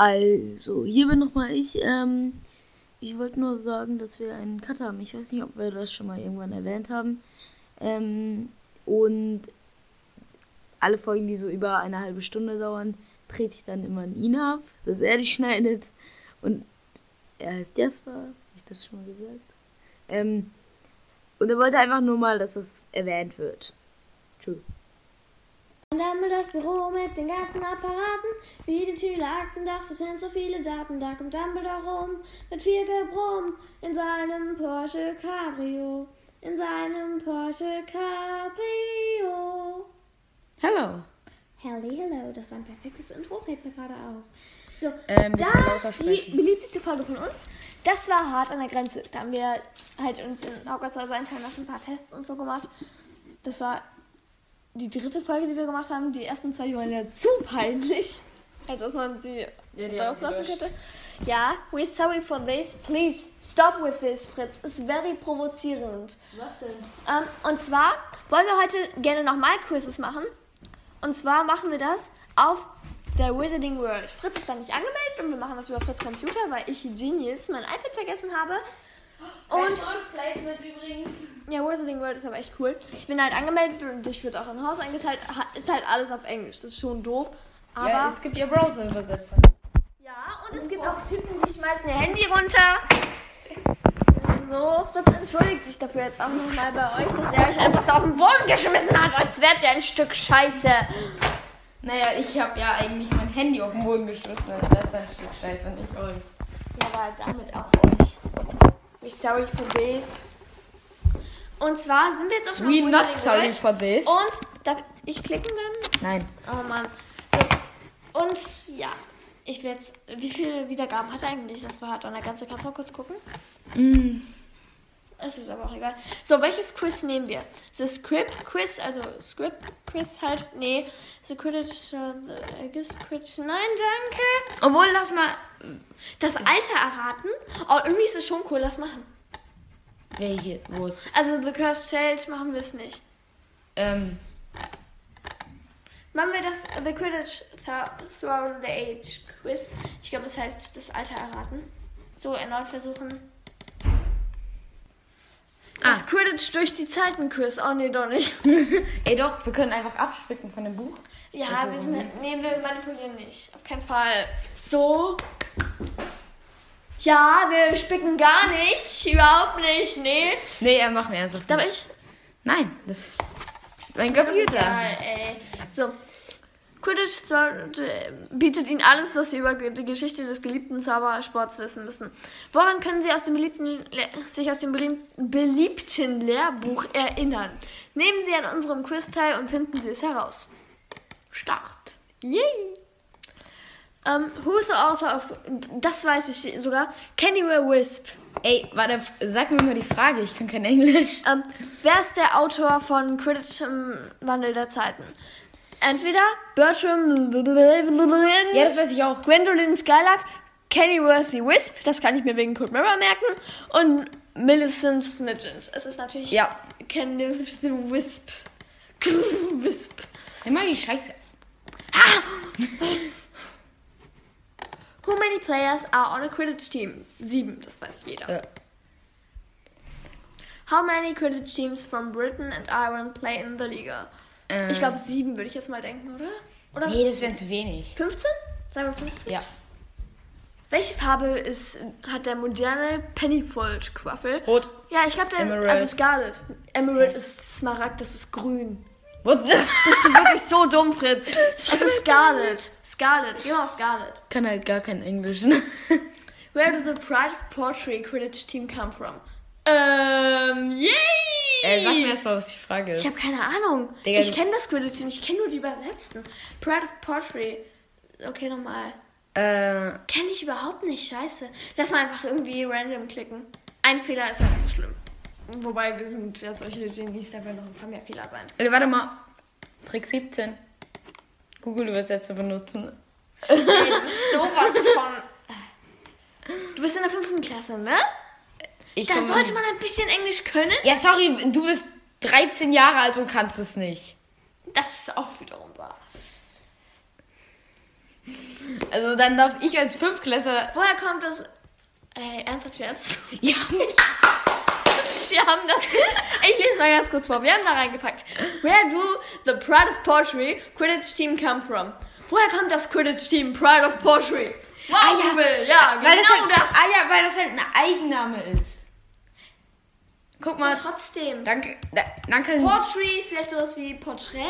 Also, hier bin nochmal ich. Ähm, ich wollte nur sagen, dass wir einen Cut haben. Ich weiß nicht, ob wir das schon mal irgendwann erwähnt haben. Ähm, und alle Folgen, die so über eine halbe Stunde dauern, trete ich dann immer an ihn ab, dass er die schneidet. Und er heißt Jasper, habe ich das schon mal gesagt? Ähm, und er wollte einfach nur mal, dass das erwähnt wird. Tschüss. Dumbledores Büro mit den ganzen Apparaten, wie die Schüler Akten, doch das sind so viele Daten. Da kommt Dumbledore rum mit viel Gebrumm in seinem Porsche Cabrio. In seinem Porsche Cabrio. Hallo. Hello, hello, das war ein perfektes Intro, fällt mir gerade auf. So, Ähm, bisschen da lauter die beliebteste Folge von uns, das war hart an der Grenze. Da haben wir halt uns in Hogwarts einteilen lassen, ein paar Tests und so gemacht. Das war die dritte Folge, die wir gemacht haben. Die ersten zwei die waren ja zu peinlich, als dass man sie Ja, drauf lassen könnte. Ja, we're sorry for this. Please stop with this, Fritz. Ist very provozierend. Was denn? Ähm, und zwar wollen wir heute gerne nochmal Quizzes machen. Und zwar machen wir das auf der Wizarding World. Fritz ist da nicht angemeldet und wir machen das über Fritz Computer, weil ich Genius mein iPad vergessen habe. Und Placement übrigens. ja, Wizarding World ist aber echt cool. Ich bin halt angemeldet und ich wird auch im Haus eingeteilt. Ist halt alles auf Englisch. Das ist schon doof. Aber ja, ja, es gibt ja Browser-Übersetzer. und es gibt auch Typen, die schmeißen ihr Handy runter. So, Fritz entschuldigt sich dafür jetzt auch nochmal bei euch, dass er euch einfach so auf den Boden geschmissen hat, als wärt ihr ein Stück Scheiße. Naja, ich habe ja eigentlich mein Handy auf den Boden gestürzt. als wäre es ein Stück Scheiße, nicht euch. Ja, aber damit auch We're sorry for this. Und zwar sind wir jetzt auch schon We auf not sorry World. for this. Und darf ich klicken dann? Nein. Oh Mann. So. Und ja. Ich will jetzt. Wie viele Wiedergaben hat er eigentlich? Das war halt an der ganze. Kannst du mal kurz gucken? Mm. Es ist aber auch egal. So, welches Quiz nehmen wir? The Script Quiz, also Script Quiz halt. Nee. The Quidditch. The Quidditch. Nein, danke. Obwohl, lass mal. Das Alter erraten. Oh, irgendwie ist es schon cool. Lass machen. Welche? Wo ist? Also, The Cursed Child machen wir es nicht. Ähm. Machen wir das The Quidditch Th- Throughout the Age Quiz. Ich glaube, das heißt das Alter erraten. So, erneut versuchen. Das Ah. Quidditch durch die Zeiten Quiz. Oh nee, doch nicht. Ey, doch, wir können einfach abspicken von dem Buch. Ja, wir sind. Nee, wir manipulieren nicht. Auf keinen Fall. So. Ja, wir spicken gar nicht. Überhaupt nicht. Nee. Nee, er macht mir ernsthaft. Darf ich? Nein, das ist mein Computer. Ja, ey. So. Quidditch bietet ihnen alles, was sie über die Geschichte des geliebten Zaubersports wissen müssen. Woran können sie aus sich aus dem belie- beliebten Lehrbuch erinnern? Nehmen Sie an unserem Quiz teil und finden Sie es heraus. Start. Yay! Ähm, who's the author of... Das weiß ich sogar. Kennyware Wisp. Ey, warte, sag mir mal die Frage, ich kann kein Englisch. Ähm, wer ist der Autor von Quidditch im Wandel der Zeiten? Entweder Bertram Ja, das weiß ich auch. Gwendolyn Skylark, Kennyworthy Wisp, das kann ich mir wegen Code Mirror merken, und Millicent Snigent. Es ist natürlich Ja. Kennyworthy Wisp. Wisp. Immer die Scheiße. Who many players are on a Quidditch team? Sieben, das weiß jeder. Ja. How many Quidditch teams from Britain and Ireland play in the Liga? Ähm, Ich glaube sieben, würde ich jetzt mal denken, oder? Oder Nee, das wären zu wenig. 15? Sagen wir 15? Ja. Welche Farbe ist, hat der moderne Pennyfold-Quaffel? Rot. Ja, ich glaube, der. Emerald. Also Scarlet. Emerald ist Smaragd, das ist grün. What the? Bist du wirklich so dumm, Fritz? Es ist Scarlet. Scarlet, genau, Scarlet. kann halt gar kein Englisch. ne? Where did the Pride of Portrait Quidditch team come from? Ähm, yay! Äh, sag mir erst mal, was die Frage ist. Ich habe keine Ahnung. Digga, ich kenne das Quidditch Team, ich kenne nur die übersetzten. Pride of Portrait. Okay, nochmal. Äh, Kenne ich überhaupt nicht, scheiße. Lass mal einfach irgendwie random klicken. Ein Fehler ist ja nicht so schlimm. Wobei wir sind ja solche Genies, da werden noch ein paar mehr Fehler sein. Äh, warte mal. Trick 17. Google-Übersetzer benutzen. Ey, du bist sowas von. Du bist in der fünften Klasse, ne? Ich Da sollte man ein bisschen Englisch können. Ja, sorry, du bist 13 Jahre alt und kannst es nicht. Das ist auch wiederum wahr. Also dann darf ich als Fünftklässler. Woher kommt das? Ey, ernsthaft jetzt? Ja, Wir haben das. Ich lese mal ganz kurz vor. Wir haben da reingepackt. Where do the Pride of Portray Quidditch Team come from? Woher kommt das Quidditch Team Pride of Portray? Wow, Ah, ja. Ja, genau weil das halt, das. Ah ja, weil das halt ein Eigenname ist. Guck mal. Aber trotzdem. Danke. Da, danke. Ist vielleicht sowas wie Porträt.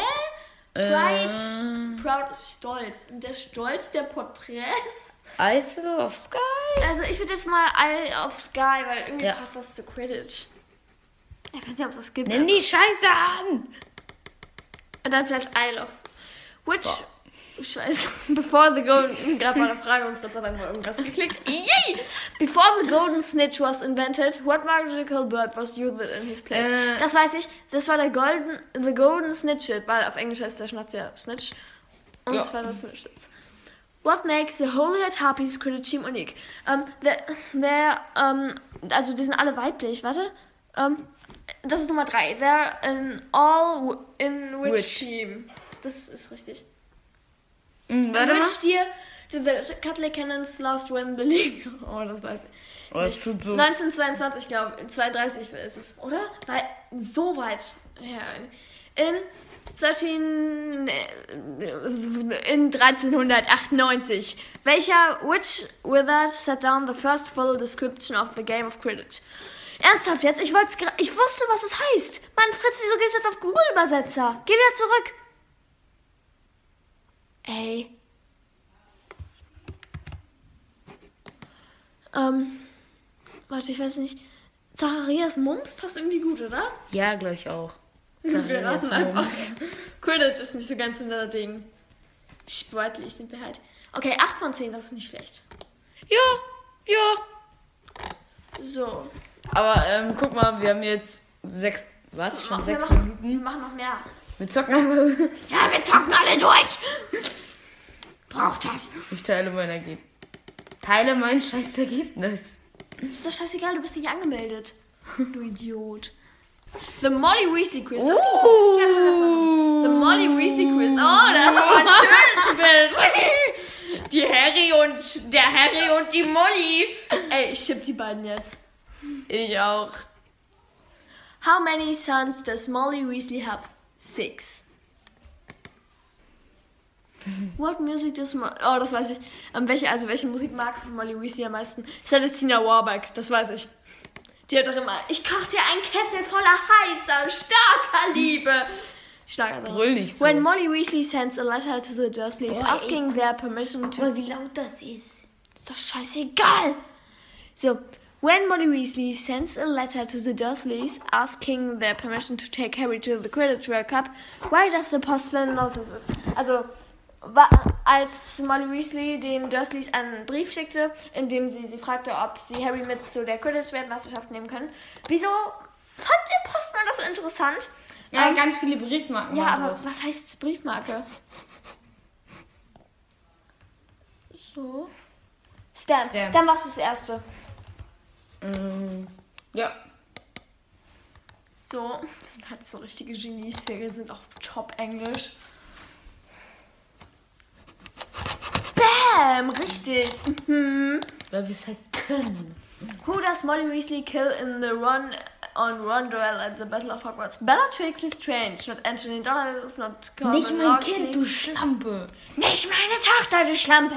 Pride. Proud ist Stolz. Und der Stolz der Porträts. Isle of Sky. Also ich würde jetzt mal Eye of Sky, weil irgendwie Ja. passt das zu Quidditch. Ich weiß nicht, ob es das gibt. Nimm die Scheiße an. Und dann vielleicht Isle of Which. Scheiße. Before the Golden. Gerade mal eine Frage und Fritz hat einfach irgendwas geklickt. Yay! Before the Golden Snitch was invented, what magical bird was used in his place? Äh. das weiß ich. Das war der Golden. The Golden Snitchit, weil auf Englisch heißt der Schnatz ja Snitch. Und Ja. das war das Snitchit. What makes the Holyhead Harpies Quidditch Team unique? Ähm, der, der, ähm, also die sind alle weiblich, warte. Ähm, das ist Nummer drei. They're an all in which, Which? team? Das ist richtig. Hm, warte mal. did the Catholic Cannons last win the league? Oh, das weiß ich. Oh, das tut so. 1922, glaube ich. 32 ist es, oder? Weil so weit. Ja. In 13, in 1398. Welcher Witch Wizard set down the first full description of the game of Quidditch? Ernsthaft jetzt? Ich wollte ich wusste, was es heißt. Mann, Fritz, wieso gehst du jetzt auf Google Übersetzer? Geh wieder zurück. Ey. Ähm, warte, ich weiß nicht. Zacharias Mums passt irgendwie gut, oder? Ja, glaube ich auch. Wir raten einfach. Quidditch ist nicht so ganz unser Ding. Sportlich sind wir halt. Okay, 8 von 10, das ist nicht schlecht. Ja, ja. So. Aber ähm, guck mal, wir haben jetzt sechs. Was? Schon wir, sechs machen, wir Minuten? machen noch mehr. Wir zocken einfach. Ja, wir zocken alle durch. Braucht das. Ich teile mein Ergebnis. Teile mein scheiß Ergebnis. Ist doch scheißegal, du bist nicht angemeldet. Du Idiot. The Molly Weasley Quiz. Das Oh. ja, das. The Molly Weasley Quiz. Oh, das ist aber ein schönes Bild. Die Harry und der Harry und die Molly. Ey, ich schipp die beiden jetzt. Ich auch. How many sons does Molly Weasley have? Six. What music does Mo Oh, das weiß ich. Ähm, welche, also welche Musik mag von Molly Weasley am meisten? Celestina Warbeck, das weiß ich. Die hat doch immer, ich koch dir einen Kessel voller heißer, starker Liebe. Schlagersängerin. Brüll nicht so. When Molly Weasley sends a letter to the Dursleys Boah, ey, asking their permission to... mal, wie laut das ist. Ist doch scheißegal. So, when Molly Weasley sends a letter to the Dursleys asking their permission to take Harry to the Quidditch World Cup, why does the postman know this is? Also, als Molly Weasley den Dursleys einen Brief schickte, in dem sie sie fragte, ob sie Harry mit zu der Quidditch-Weltmeisterschaft nehmen können, wieso fand der Postman das so interessant? Ja, Ähm, ganz viele Briefmarken. ja, aber drauf. was heißt Briefmarke? So. Stamp. Stamp. Dann war's das erste. Ähm, ja. So. Das sind halt so richtige Genies. Wir sind auf Top-Englisch. Bam! Richtig. Mhm. Weil wir es halt können. Who does Molly Weasley kill in the run on Ron duel at the Battle of Hogwarts? Bellatrix Lestrange, not Anthony Donald, not Corbin Nicht mein Roxley. Kind, du Schlampe. Nicht meine Tochter, du Schlampe!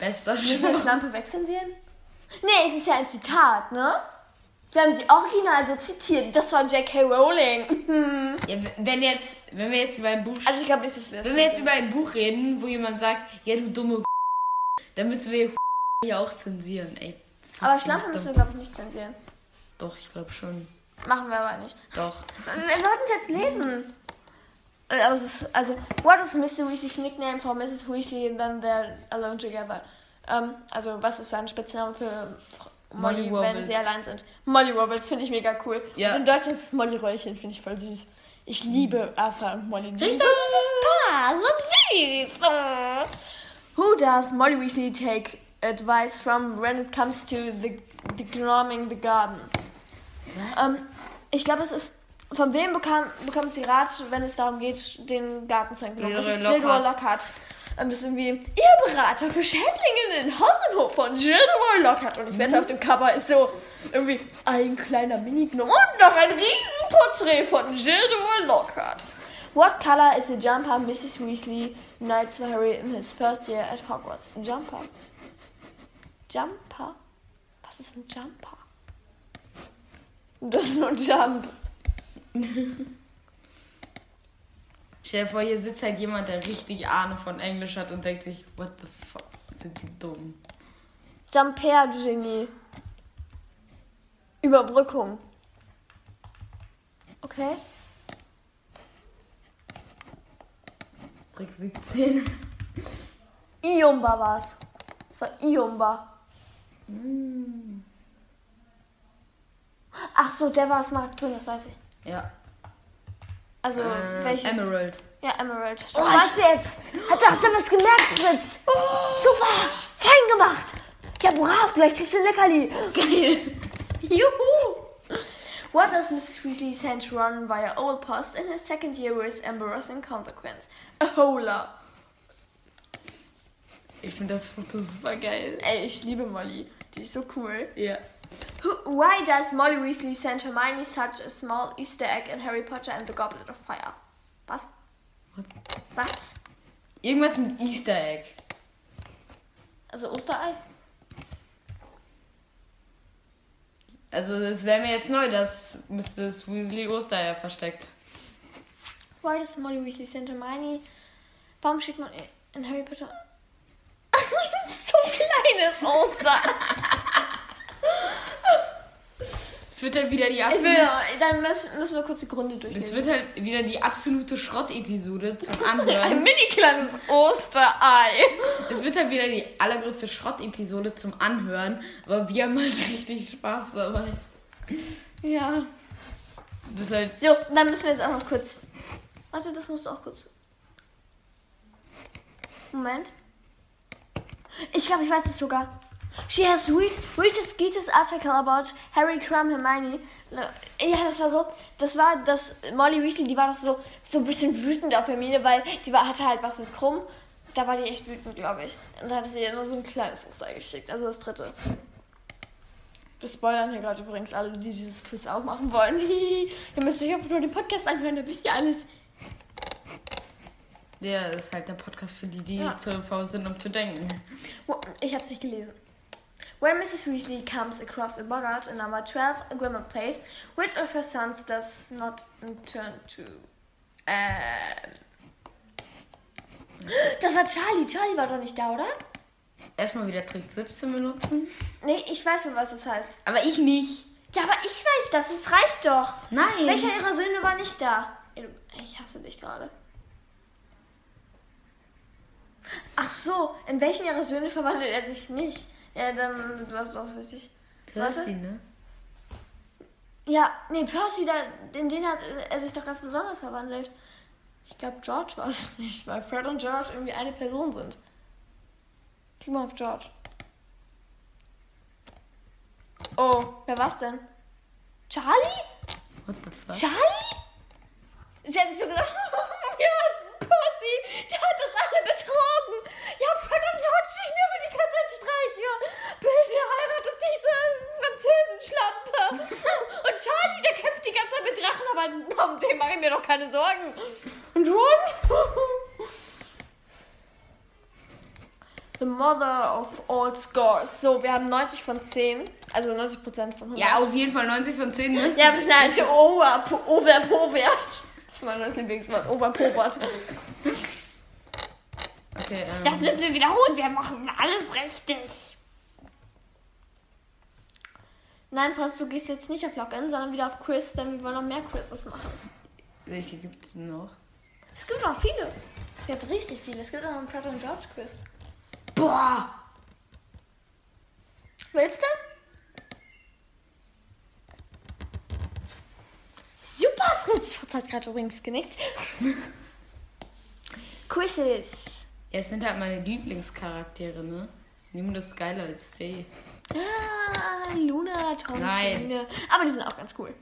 Bester Müssen wir Schlampe. Schlampe wegzensieren? Nee, es ist ja ein Zitat, ne? Wir haben sie original so zitiert. Das war J.K. Rowling. Mhm. Ja, wenn jetzt, wenn wir jetzt über ein Buch, Also ich glaube nicht, dass wir wenn wir jetzt über ein Buch reden, wo jemand sagt, ja du dumme, dann müssen wir ja auch zensieren, ey. Aber Schlampe müssen wir, glaube ich, nicht zensieren. Doch, ich glaube schon. Machen wir aber nicht. Doch. Wir sollten es jetzt lesen. Ist, also, what is Mr. Weasleys nickname for Mrs. Weasley and then they're alone together? Ähm, also, was ist sein Spitzname für Molly, Molly wenn sie allein sind? Molly Wobbles finde ich mega cool. Ja. Und im Deutschen ist es Molly Röllchen, finde ich voll süß. Ich liebe Arthur und Molly. Die sind so Paar, so süß. Oh. Who does Molly Weasley take advice from when it comes to the, the grooming the garden? Ähm, ich glaube, es ist. Von wem bekam, bekommt sie Rat, wenn es darum geht, den Garten zu entwickeln? Das ist Gilderoy Lockhart. Lockhart. Dann bist du irgendwie ihr Berater für Schädlinge in Haus und Hof von Gilderoy Lockhart. Und ich wette, auf dem Cover ist so irgendwie ein kleiner Mini-Gnome und noch ein Riesenporträt von Gilderoy Lockhart. What color is the jumper Mrs. Weasley unites for Harry in his first year at Hogwarts? Jumper. Jumper? Was ist ein Jumper? Das ist nur Jump. Stell dir vor, hier sitzt halt jemand, der richtig Ahnung von Englisch hat und denkt sich, what the fuck, sind die dumm. Jumper, Genie. Überbrückung. Okay. Trick 17. Iumba war's. Das war Iumba. Ach so, der war Smaragd-Grün, das weiß ich. Ja. Also, Äh, welchen? Emerald. Ja, Emerald. Das Oh, weißt du jetzt. Hat doch du was gemerkt, Fritz. Super. Fein gemacht. Ja, brav. Gleich kriegst du ein Leckerli. Geil. Juhu. What does Mrs. Weasley send Ron via Old Post in his second year with embarrassing consequence? A hola. Ich finde das Foto super geil. Ey, ich liebe Molly. Die ist so cool. Ja. Who- Why does Molly Weasley send Hermione such a small Easter egg in Harry Potter and the Goblet of Fire? Was? Was? Irgendwas mit Easter Egg. Also Osterei? Also das wäre mir jetzt neu, dass Mrs. Weasley Ostereier versteckt. Why does Molly Weasley send Hermione? Warum schickt man in Harry Potter so ein kleines Oster? Es wird halt wieder die absolute... will, dann müssen, müssen wir kurz die Gründe Es durchlesen. wird halt wieder die absolute Schrott-Episode zum Ein Anhören. mini kleines Osterei. es wird halt wieder die allergrößte Schrott-Episode zum Anhören. Aber wir haben halt richtig Spaß dabei. Ja. Das halt... So, dann müssen wir jetzt auch noch kurz. Warte, das musst du auch kurz. Moment. Ich glaube, ich weiß es sogar. She has read, read this Gitas article about Harry, Crumb, Hermione. Ja, das war so. Das war das Molly Weasley, die war doch so, so ein bisschen wütend auf Hermine, weil die war, hatte halt was mit Krumm. Da war die echt wütend, glaube ich. Und da hat sie ihr nur so ein kleines Oster geschickt. Also das dritte. Wir spoilern hier gerade übrigens alle, die dieses Quiz auch machen wollen. ihr müsst euch einfach nur den Podcast anhören, da wisst ihr alles. Der ist halt der Podcast für die, die Ja. zu faul sind, um zu denken. Ich hab's nicht gelesen. When Mrs. Weasley comes across a boggart in number 12 Grimmauld Place, which of her sons does not turn to... Ähm. Das war Charlie. Charlie war doch nicht da, oder? Erstmal wieder Trick 17 benutzen. Nee, ich weiß schon, was das heißt. Aber ich nicht. Ja, aber ich weiß das. Es reicht doch. Nein. Welcher ihrer Söhne war nicht da? Du- Ich hasse dich gerade. Ach so, in welchen ihrer Söhne verwandelt er sich nicht? Ja, dann du hast doch richtig. Warte. Percy, ne? Ja, nee, Percy, da, in den hat er sich doch ganz besonders verwandelt. Ich glaube, George war es nicht, weil Fred und George irgendwie eine Person sind. Klick mal auf George. Oh, wer war's denn? Charlie? What the fuck? Charlie? Sie hat sich so gedacht, ja, Percy, der hat uns alle Ja, Fred und George, ich mir über die ganze Zeit Streiche. Bitte heiratet diese Französenschlampe. Und Charlie, der kämpft die ganze Zeit mit Drachen, aber um den mache ich mir doch keine Sorgen. Und Ron? The mother of all scores. So, wir haben 90 von 10. Also 90 Prozent von 100. Ja, auf jeden Fall 90 von 10, ne? Ja, das ist eine alte Over, Over Povert. Das ist mein neues Lieblingswort, Over Povert. Okay, ähm. Das müssen wir wiederholen, wir machen alles richtig. Nein, Franz, du gehst jetzt nicht auf Login, sondern wieder auf Quiz, denn wir wollen noch mehr Quizzes machen. Welche gibt es noch? Es gibt noch viele. Es gibt richtig viele. Es gibt auch noch einen Fred und George Quiz. Boah! Willst du? Super, Fritz. Fritz hat gerade übrigens genickt. Quizzes. Ja, es sind halt meine Lieblingscharaktere, ne? Niemand ist geiler als die. Ah, Luna. Selina. Aber die sind auch ganz cool.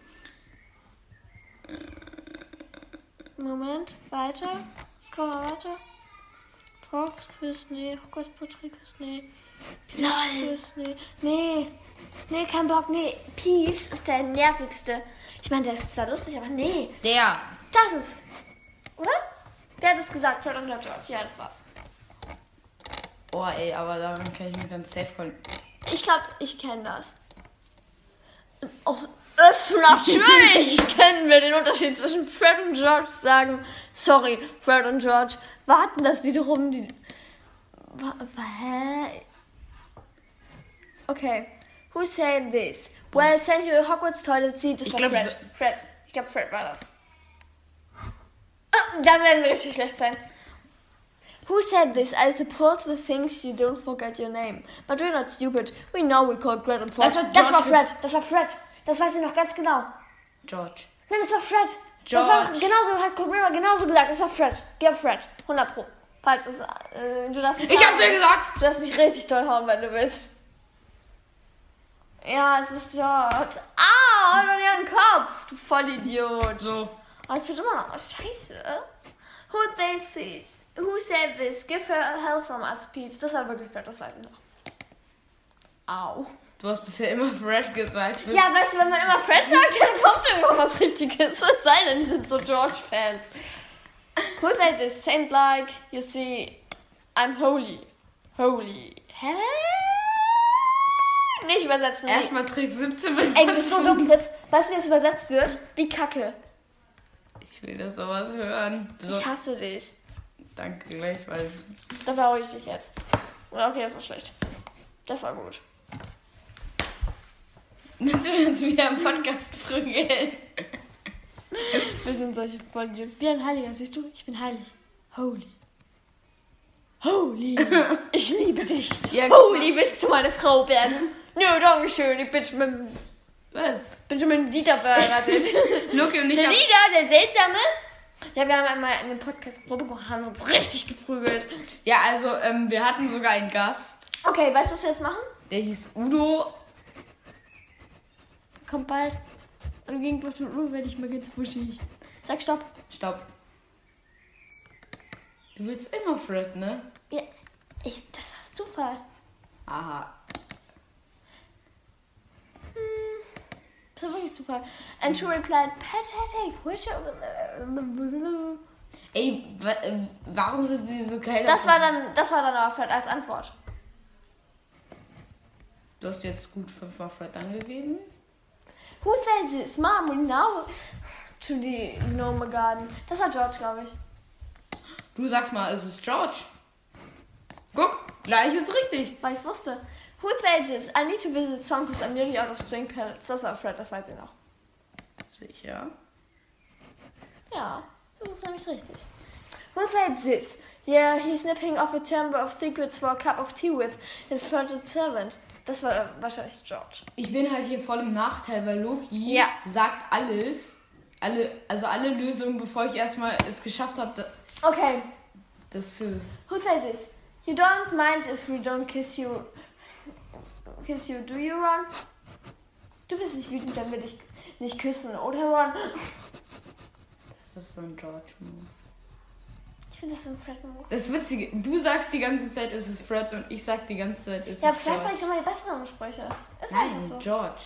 Moment, weiter. Scroll mal weiter. Hogwarts Quiz, nee. Hogwarts Porträt Quiz, nee. Peeves Quiz, nee. Nee. Nee, kein Bock, nee. Peeves ist der nervigste. Ich meine, der ist zwar lustig, aber nee. Der. Das ist. Oder? Wer hat es gesagt? Fred und George. Ja, das war's. Oh, ey, aber daran kann ich mich dann safe kon- Ich glaube, ich kenne das. Oh, es, natürlich kennen wir den Unterschied zwischen Fred und George. Sagen, sorry, Fred und George warten das wiederum die. Hä? Okay. Who said this? Well, since you Hogwarts Toilet seat, das Ich war glaub, Fred. Fred. Ich glaube, Fred war das. Dann werden wir richtig schlecht sein. Who said this? I support the things you don't forget your name. But we're not stupid. We know we called Fred and Fred. Das war das war George. Fred. Das war Fred. Das weiß ich noch ganz genau. George. Nein, das war Fred. Das war George. genauso, hat Cobra genauso gesagt. Das war Fred. Geh auf Fred. 100 Pro. Halt, das, äh, du darfst Ich hab's dir gesagt. Du darfst mich richtig toll hauen, wenn du willst. Ja, es ist George. Ah, und an ihren Kopf, du Vollidiot. So. Oh, es wird immer noch. Oh, scheiße. Who they this? Who said this? Give her hell from us, Peeves. Das war wirklich Fred, das weiß ich noch. Au. Du hast bisher immer Fred gesagt. Ja, weißt du, wenn man immer Fred sagt, dann kommt irgendwann was Richtiges. Es sei denn, die sind so George-Fans. Who said this? Saint like, you see, I'm holy. Holy. Hä? Nicht übersetzen. Nee. Erstmal Trick 17 benutzen. Ey, du bist so dumm, Fritz. Weißt du, wie es übersetzt wird? Wie Kacke. Ich will das sowas hören. So, Ich hasse dich. danke gleichfalls. Da beruhige ich dich jetzt. Okay, das war schlecht. Das war gut. Müssen wir uns wieder im Podcast prügeln. Wir sind solche Vollidioten. Wie ein Heiliger, siehst du? Ich bin heilig. Holy. Holy. Ich liebe dich. Ja, Holy, willst du meine Frau werden? Nö, danke schön. Ich bin schon mit, Was? bin schon mit dem Dieter verheiratet. Luki und ich der. Dieter, der Seltsame. Ja, wir haben einmal eine Podcast-Probe gemacht, haben uns richtig geprügelt. Ja, also, ähm, wir hatten sogar einen Gast. Okay, weißt du, was wir jetzt machen? Der hieß Udo. Kommt bald. Und gegen Dr. Uhr werde ich mal ganz buschig. Sag Stopp. Stopp. Du willst immer Fred, ne? Ja, ich, das war Zufall. Aha. Das war wirklich Zufall. And she replied, pathetic, which... Ey, wa äh, warum sind sie so geil? Das war dann, das war dann aber Fred als Antwort. Du hast jetzt gut fünfmal Fred angegeben. Who said this? Mom, we know to the Gnome Garden. Das war George, glaube ich. Du sagst mal, es ist George. Guck, gleich ist richtig. Weil ich es wusste. Who said this? I need to visit some because I'm nearly out of string pellets. Das war Fred, das weiß ich noch. Sicher. Ja, das ist nämlich richtig. Who said this? Yeah, he's nipping off a chamber of secrets for a cup of tea with his furtive servant. Das war wahrscheinlich George. Ich bin halt hier voll im Nachteil, weil Loki Ja. sagt alles. Alle, also alle Lösungen, bevor ich erstmal es geschafft habe, Okay, das äh, who said this? You don't mind if we don't kiss you. Kiss you, do you, Ron? Du bist nicht wütend, wenn wir dich nicht küssen, oder, Ron? das ist so ein George-Move. Ich finde das so ein Fred-Move. Das Witzige, du sagst die ganze Zeit, es ist Fred und ich sag die ganze Zeit, es Ja, ist Fred George. bringt immer die besseren Sprüche. Ist Nein, einfach so. George.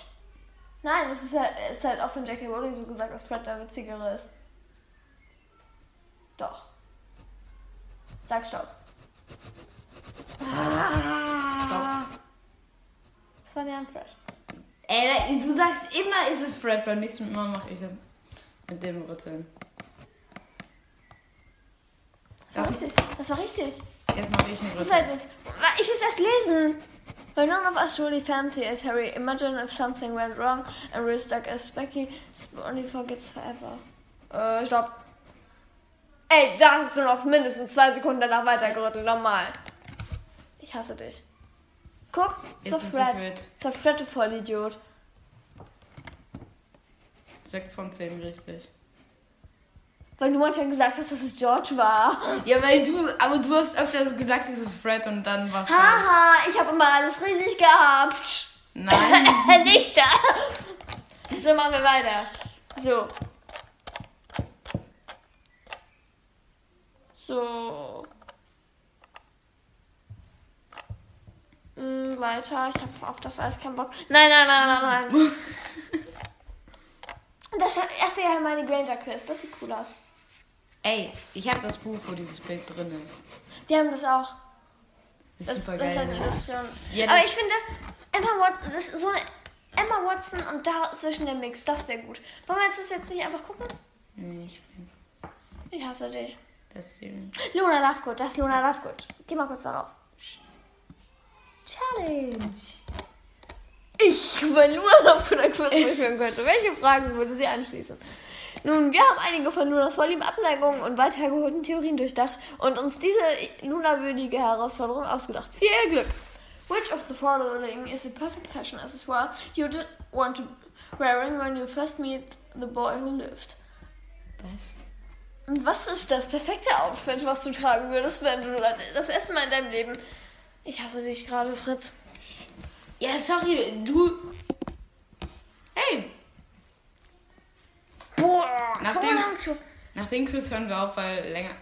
Nein, es ist halt, es ist halt auch von J.K. Rowling so gesagt, dass Fred der witzigere ist. Doch. Sag Stopp. Stopp. Das war der Fred. Ey, du sagst immer, es ist Fred. Beim nächsten Mal mache ich das mit dem Rütteln. Das war richtig. Das war richtig. Jetzt mache ich ein Was Rütteln. heißt es? Ich will es erst lesen. Well, none of us really fancy it, Harry. Imagine if something went wrong and we're stuck as Becky. Only forgets forever. Äh, stopp. Ey, da hast du noch mindestens zwei Sekunden danach weitergerüttelt. Nochmal. Ich hasse dich. Guck, zur Fred. Zur Fred, du Vollidiot. 6 von 10 richtig. Weil du manchmal gesagt hast, dass es George war. Ja, weil du, aber du hast öfter gesagt, es ist Fred und dann was. Haha, ich habe immer alles richtig gehabt. Nein. Nicht da. So, machen wir weiter. So. So. Mm, weiter. Ich habe auf das alles keinen Bock. Nein, nein, nein, nein, nein. das erste Jahr meine Granger Quiz. Das sieht cool aus. Ey, ich habe das Buch, wo dieses Bild drin ist. Die haben das auch. Das Das, ist super das ist geil. eine ne? Illustration. Ja, Aber das- ich finde, Emma Watson, das ist so eine Emma Watson und dazwischen der Mix. Das wäre gut. Wollen wir jetzt das jetzt nicht einfach gucken? Nee, ich bin Ich hasse dich. das hier. Luna Lovegood, das ist Luna Lovegood. Geh mal kurz darauf. Challenge. Ich, wenn Luna Lovegood ein Quiz durchführen könnte, welche Fragen würde sie anschließen? Nun, wir haben einige von Lunas Vorlieben, Abneigungen und weit hergeholten Theorien durchdacht und uns diese Luna-würdige Herausforderung ausgedacht. Viel Glück! Which of the following is the perfect fashion accessoire you want to wearing when you first meet the boy who lived? Was? Was ist das perfekte Outfit, was du tragen würdest, wenn du das erste Mal in deinem Leben. Ich hasse dich gerade, Fritz. Ja, sorry, du. Hey, Boah, Nach so dem- lang schon. nach dem Quiz hören wir auf, weil länger,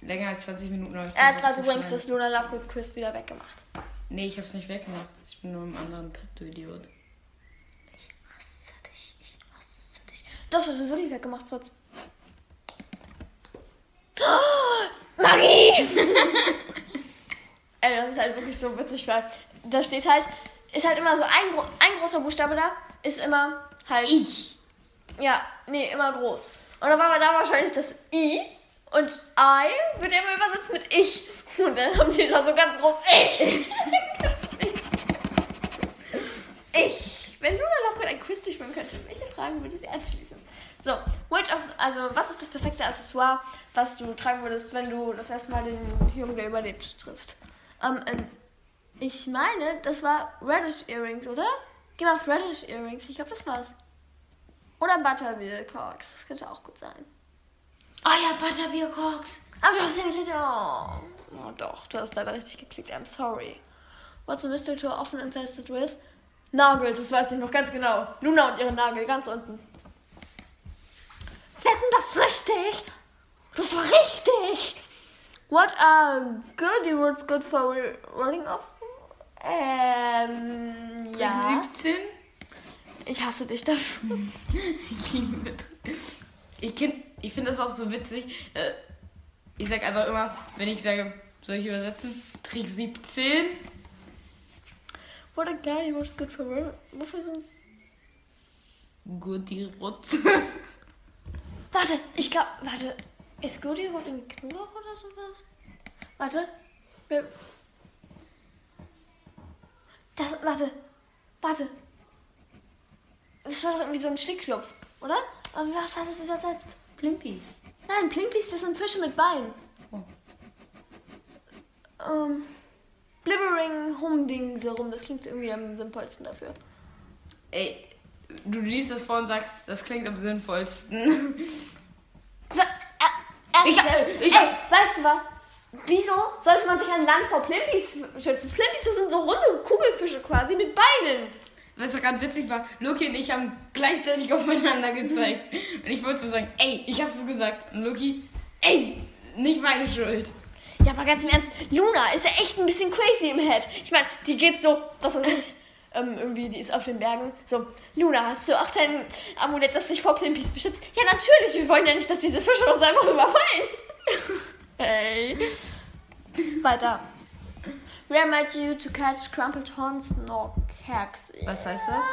länger als 20 Minuten habe ich Er hat gerade übrigens das Luna Lovegood Quiz wieder weggemacht. Nee, ich hab's nicht weggemacht. Ich bin nur im anderen Tab, du Idiot. Ich hasse dich, ich hasse dich. Doch, das ist wirklich weggemacht, Fritz. Magie! Ey, das ist halt wirklich so witzig, weil da steht halt, ist halt immer so ein, gro ein großer Buchstabe da, ist immer halt. Ich. Ja, nee, immer groß. Und dann war da wahrscheinlich das I und I wird immer übersetzt mit ich. Und dann haben die da so ganz groß ich. ich. Wenn Luna Lovegood ein Quiz durchführen könnte, welche Fragen würde sie anschließen? So, which of, also was ist das perfekte Accessoire, was du tragen würdest, wenn du das erste Mal den Jungen, der überlebt, triffst? Ähm, ähm, ich meine, das war Reddish Earrings, oder? Geh mal auf Reddish Earrings. Ich glaube, das war's. Oder Butterbeer Corks. Das könnte auch gut sein. Oh ja, Butterbeer Cox. Aber du hast ja nicht richtig. Oh. oh, doch. Du hast leider richtig geklickt. I'm sorry. What's a mistletoe often infested with? Nagels, das weiß ich noch ganz genau. Luna und ihre Nagel, ganz unten. Wetten das richtig? Das war richtig! What are goody words good for rolling off? Ähm, ja. 17? Ich hasse dich dafür. Ich liebe das. Ich, finde das auch so witzig. Äh, Ich sag einfach immer, wenn ich sage, soll ich übersetzen? Trick 17. What a goody words good for rolling Wofür sind. Gut, die Rutz. Warte, ich glaube, warte. Ist Goody Wort irgendwie Knoblauch oder sowas? Warte. Das, warte. Warte. Das war doch irgendwie so ein Schlickschlupf, oder? Aber was hat es übersetzt? Plimpies. Nein, Plimpies, das sind Fische mit Beinen. Oh. Ähm, Blibbering Humdingse rum, das klingt irgendwie am sinnvollsten dafür. Ey, du liest das vor und sagst, das klingt am sinnvollsten. Ich jetzt- ich Ey, weißt du was? Wieso sollte man sich an Land vor Plimpis schützen? Plimpis, das sind so runde Kugelfische quasi mit Beinen. Was gerade witzig war, Loki und ich haben gleichzeitig aufeinander gezeigt. Und ich wollte so sagen, ey, ich hab's gesagt. Und Loki, ey, nicht meine Schuld. Ja, aber ganz im Ernst, Luna ist ja echt ein bisschen crazy im Head. Ich meine, die geht so, was weiß ich, ähm, irgendwie, die ist auf den Bergen. So, Luna, hast du auch dein Amulett, das dich vor Plimpis beschützt? Ja, natürlich, wir wollen ja nicht, dass diese Fische uns einfach überfallen. hey. Weiter. Where might you to catch crumpled horns nor hacks? Was heißt das?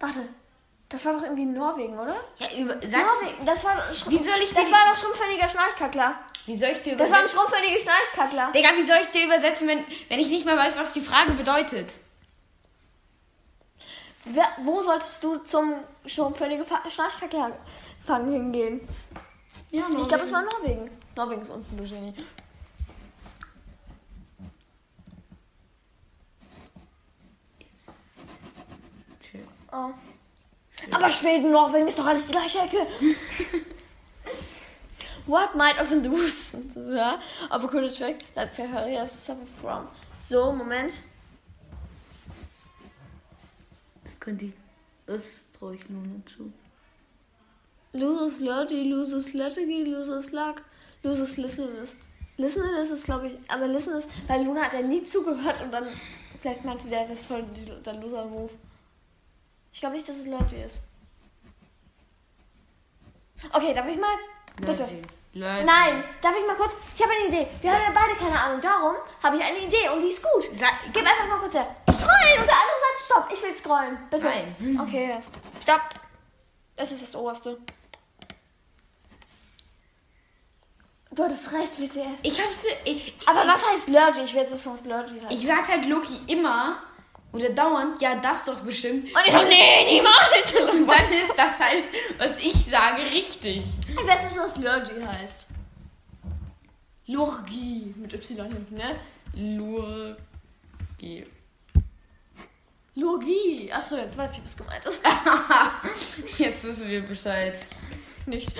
Warte, das war doch irgendwie in Norwegen, oder? Ja, über, Norwegen, das war doch Wie soll ich Das war doch schrumpfälliger Schnarchkackler. wie soll ich dir Das war ein übersetzen? schrumpfälliger Schnarchkackler. Digga, wie soll ich dir übersetzen, wenn, wenn ich nicht mal weiß, was die Frage bedeutet? Wer, wo solltest du zum schrumpfällige Fa- Schnarchkackler fangen hingehen? Ja, Ich glaube, es war Norwegen. Norwegen ist unten, du Genie. Oh. Aber Schweden, Norwegen ist doch alles die gleiche Ecke. What might of those ja, of a Kurdish trick that Zacharias suffer from? So, Moment. Das könnte ich. Das traue ich nur zu. Loses Lurgy, loses Lurgy, loses Luck, loses Listeniness. Listen ist glaube ich, aber Listen ist, weil Luna hat ja nie zugehört und dann, vielleicht meinte der, das voll der Loser-Move. Ich glaube nicht, dass es Lurgy ist. Okay, darf ich mal? Bitte. Leute. Leute. Nein, darf ich mal kurz? Ich habe eine Idee. Wir haben ja beide keine Ahnung. Darum habe ich eine Idee und die ist gut. Sag, Gib einfach mal kurz her. Scrollen und der andere sagt Stopp. Ich will scrollen. Bitte. Nein. Okay. Stopp. Das ist das Oberste. Du hattest recht, bitte. ich hab's. Ich, Aber was heißt Lurgy? Ich will jetzt wissen, was Lurgy heißt. ich sag halt Loki immer oder dauernd, ja, das doch bestimmt. und ich so, nee, niemals. Und dann ist das halt, was ich sage, richtig. Ich will jetzt wissen, was Lurgy heißt. Lurgy. Mit Y hinten, ne? Lurgi. Lurgie. Achso, jetzt weiß ich, was gemeint ist. Jetzt wissen wir Bescheid. Nicht.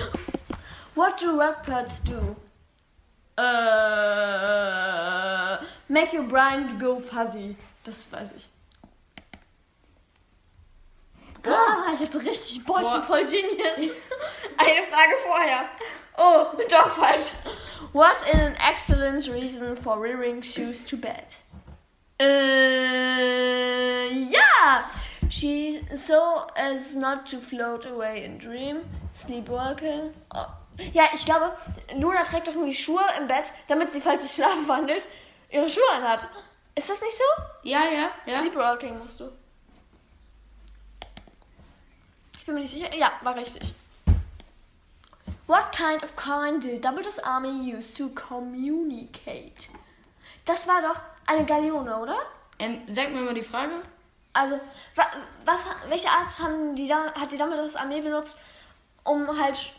What do rappers do? Äh, make your brain go fuzzy. Das weiß ich. Ah, ich hatte richtig, boah, ich bin voll Genius. Eine Frage vorher. Oh, doch falsch. What is an excellent reason for wearing shoes to bed? Äh, ja. She so as not to float away in dream, sleepwalking. Oh. Ja, ich glaube, Luna trägt doch irgendwie Schuhe im Bett, damit sie, falls sie schlafen wandelt, ihre Schuhe anhat. Ist das nicht so? Ja, ja, ja. Sleepwalking musst du. Ich bin mir nicht sicher. Ja, war richtig. What kind of coin did Dumbledore's army use to communicate? Das war doch eine Galeone, oder? Ähm, sag mir mal die Frage. Also, wa- was, welche Art haben die, hat die Dumbledore's Armee benutzt, um halt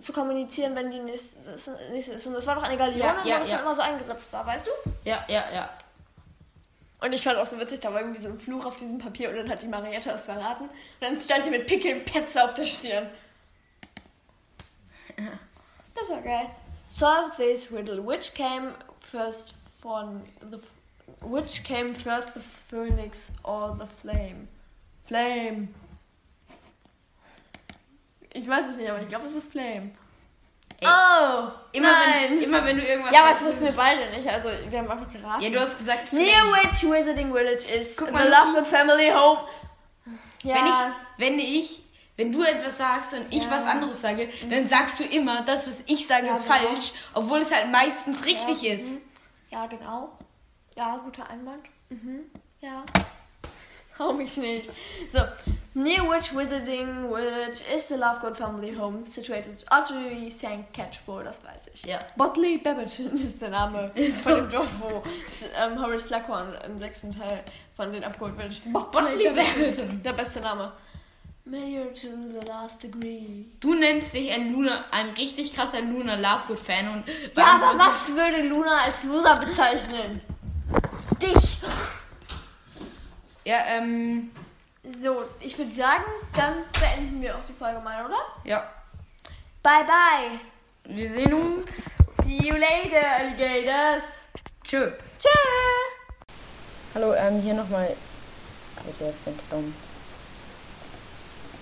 zu kommunizieren, wenn die nicht, das, nicht ist? Und das war doch eine Galeone, Ja, ja, wo das ja. immer so eingeritzt war, weißt du? Ja, ja, ja. Und ich fand auch so witzig, da war irgendwie so ein Fluch auf diesem Papier und dann hat die Marietta es verraten. Und dann stand die mit Pickeln Petze auf der Stirn. Das war geil. Solve this riddle. Which came first from the which came first the phoenix or the flame? Flame. Ich weiß es nicht, aber ich glaube, es ist Flame. Ey, oh, Immer nein. wenn, immer wenn du irgendwas ja, aber das wussten wir beide nicht. Also, wir haben einfach geraten. Ja, du hast gesagt, Near which Wizarding Village is Guck the mal, Lovegood Family Home? Ja. wenn ich, wenn ich, wenn du etwas sagst und ich Ja. was anderes sage, dann sagst du immer, das, was ich sage, Ja, ist genau. falsch, obwohl es halt meistens richtig ja. ist. mhm. Ja, genau. Ja, guter Einwand. Mhm. Ja. Hau mich nicht. So, near which Wizarding Village is the Lovegood Family Home situated? Ottery St. Catchpole, das weiß ich. Ja. Botley Babbitt ist der Name Ist von dem Dorf, wo ähm, Horace Slughorn im sechsten Teil von den abgeholt wird. Botley Babbitt. Der beste Name. Married to the last degree. Du nennst dich ein Luna, ein richtig krasser Luna Lovegood-Fan und Ja, aber was würde Luna als Loser bezeichnen? Dich. Ja, ähm, So, ich würde sagen, dann beenden wir auch die Folge mal, oder? ja. Bye bye. Wir sehen uns. See you later, Alligators. Tschö. Tschö. Hallo, ähm, hier nochmal. Ich bin dumm.